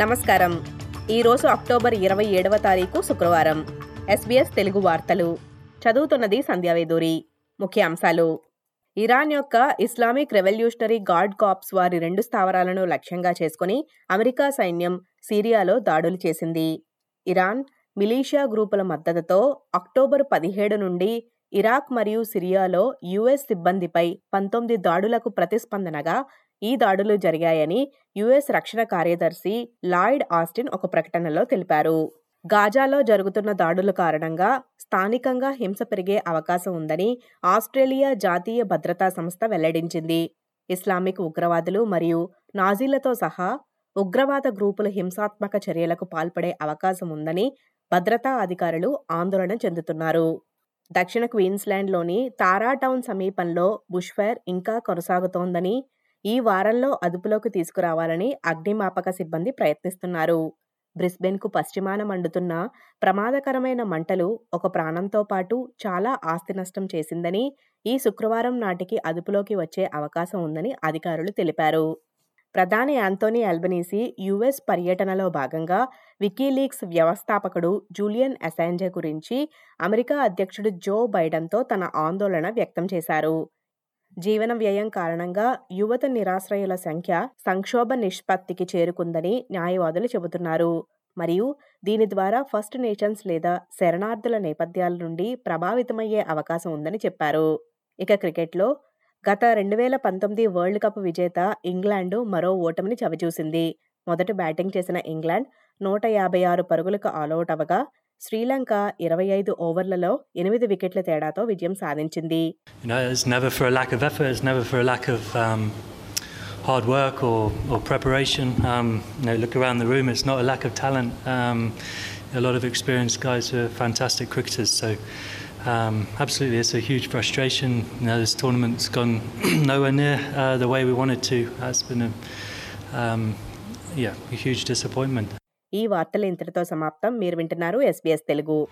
నమస్కారం. ఈరోజు అక్టోబర్ ఇరవై ఏడవ తారీఖు శుక్రవారం. ఎస్బీఎస్ తెలుగు వార్తలు. చదువుతున్నది సంధ్యావేదూరి ముఖ్య అంశాలు. ఇరాన్ యొక్క ఇస్లామిక్ రెవల్యూషనరీ గార్డ్ కాప్స్ వారి రెండు స్థావరాలను లక్ష్యంగా చేసుకుని అమెరికా సైన్యం సిరియాలో దాడులు చేసింది. ఇరాన్ మిలీషియా గ్రూపుల మద్దతుతో అక్టోబర్ పదిహేడు నుండి ఇరాక్ మరియు సిరియాలో యుఎస్ సిబ్బందిపై పంతొమ్మిది దాడులకు ప్రతిస్పందనగా ఈ దాడులు జరిగాయని యుఎస్ రక్షణ కార్యదర్శి లాయిడ్ ఆస్టిన్ ఒక ప్రకటనలో తెలిపారు. గాజాలో జరుగుతున్న దాడుల కారణంగా స్థానికంగా హింస పెరిగే అవకాశం ఉందని ఆస్ట్రేలియా జాతీయ భద్రతా సంస్థ వెల్లడించింది. ఇస్లామిక్ ఉగ్రవాదులు మరియు నాజీలతో సహా ఉగ్రవాద గ్రూపులు హింసాత్మక చర్యలకు పాల్పడే అవకాశం ఉందని భద్రతా అధికారులు ఆందోళన చెందుతున్నారు. దక్షిణ క్వీన్స్లాండ్లోని తారా టౌన్ సమీపంలో బుష్ఫైర్ ఇంకా కొనసాగుతోందని ఈ వారంలో అదుపులోకి తీసుకురావాలని అగ్నిమాపక సిబ్బంది ప్రయత్నిస్తున్నారు. బ్రిస్బెన్కు పశ్చిమాన మండుతున్న ప్రమాదకరమైన మంటలు ఒక ప్రాణంతో పాటు చాలా ఆస్తి నష్టం చేసిందని ఈ శుక్రవారం నాటికి అదుపులోకి వచ్చే అవకాశం ఉందని అధికారులు తెలిపారు. ప్రధాని యాంతోనీ అల్బనీసీ యుఎస్ పర్యటనలో భాగంగా వికీలీక్స్ వ్యవస్థాపకుడు జూలియన్ అసాంజే గురించి అమెరికా అధ్యక్షుడు జో బైడెన్తో తన ఆందోళన వ్యక్తం చేశారు. జీవన వ్యయం కారణంగా యువత నిరాశ్రయుల సంఖ్య సంక్షోభ నిష్పత్తికి చేరుకుందని న్యాయవాదులు చెబుతున్నారు. మరియు దీని ద్వారా ఫస్ట్ నేషన్స్ లేదా శరణార్థుల నేపథ్యాల నుండి ప్రభావితమయ్యే అవకాశం ఉందని చెప్పారు. ఇక క్రికెట్లో గత రెండు వేల పంతొమ్మిది వరల్డ్ కప్ విజేత ఇంగ్లాండు మరో ఓటమిని చవిచూసింది. మొదట బ్యాటింగ్ చేసిన ఇంగ్లాండ్ నూట యాభై ఆరు పరుగులకు ఆలౌట్ అవగా శ్రీలంక ఇరవై ఐదు ఓవర్లలో ఎనిమిది వికెట్ల తేడాతో విజయం సాధించింది You know, it's never for a lack of effort. It's never for a lack of um, hard work or, or preparation. Um, you know, look around the room. It's not a lack of talent. Um, a lot of experienced guys who are fantastic cricketers. So, um, absolutely, it's a huge frustration. You know, this tournament's gone nowhere near uh, the way we wanted to. That's been a um, yeah, a huge disappointment. ఈ వార్తలు ఇంతటితో సమాప్తం. మీరు వింటున్నారు SBS Telugu.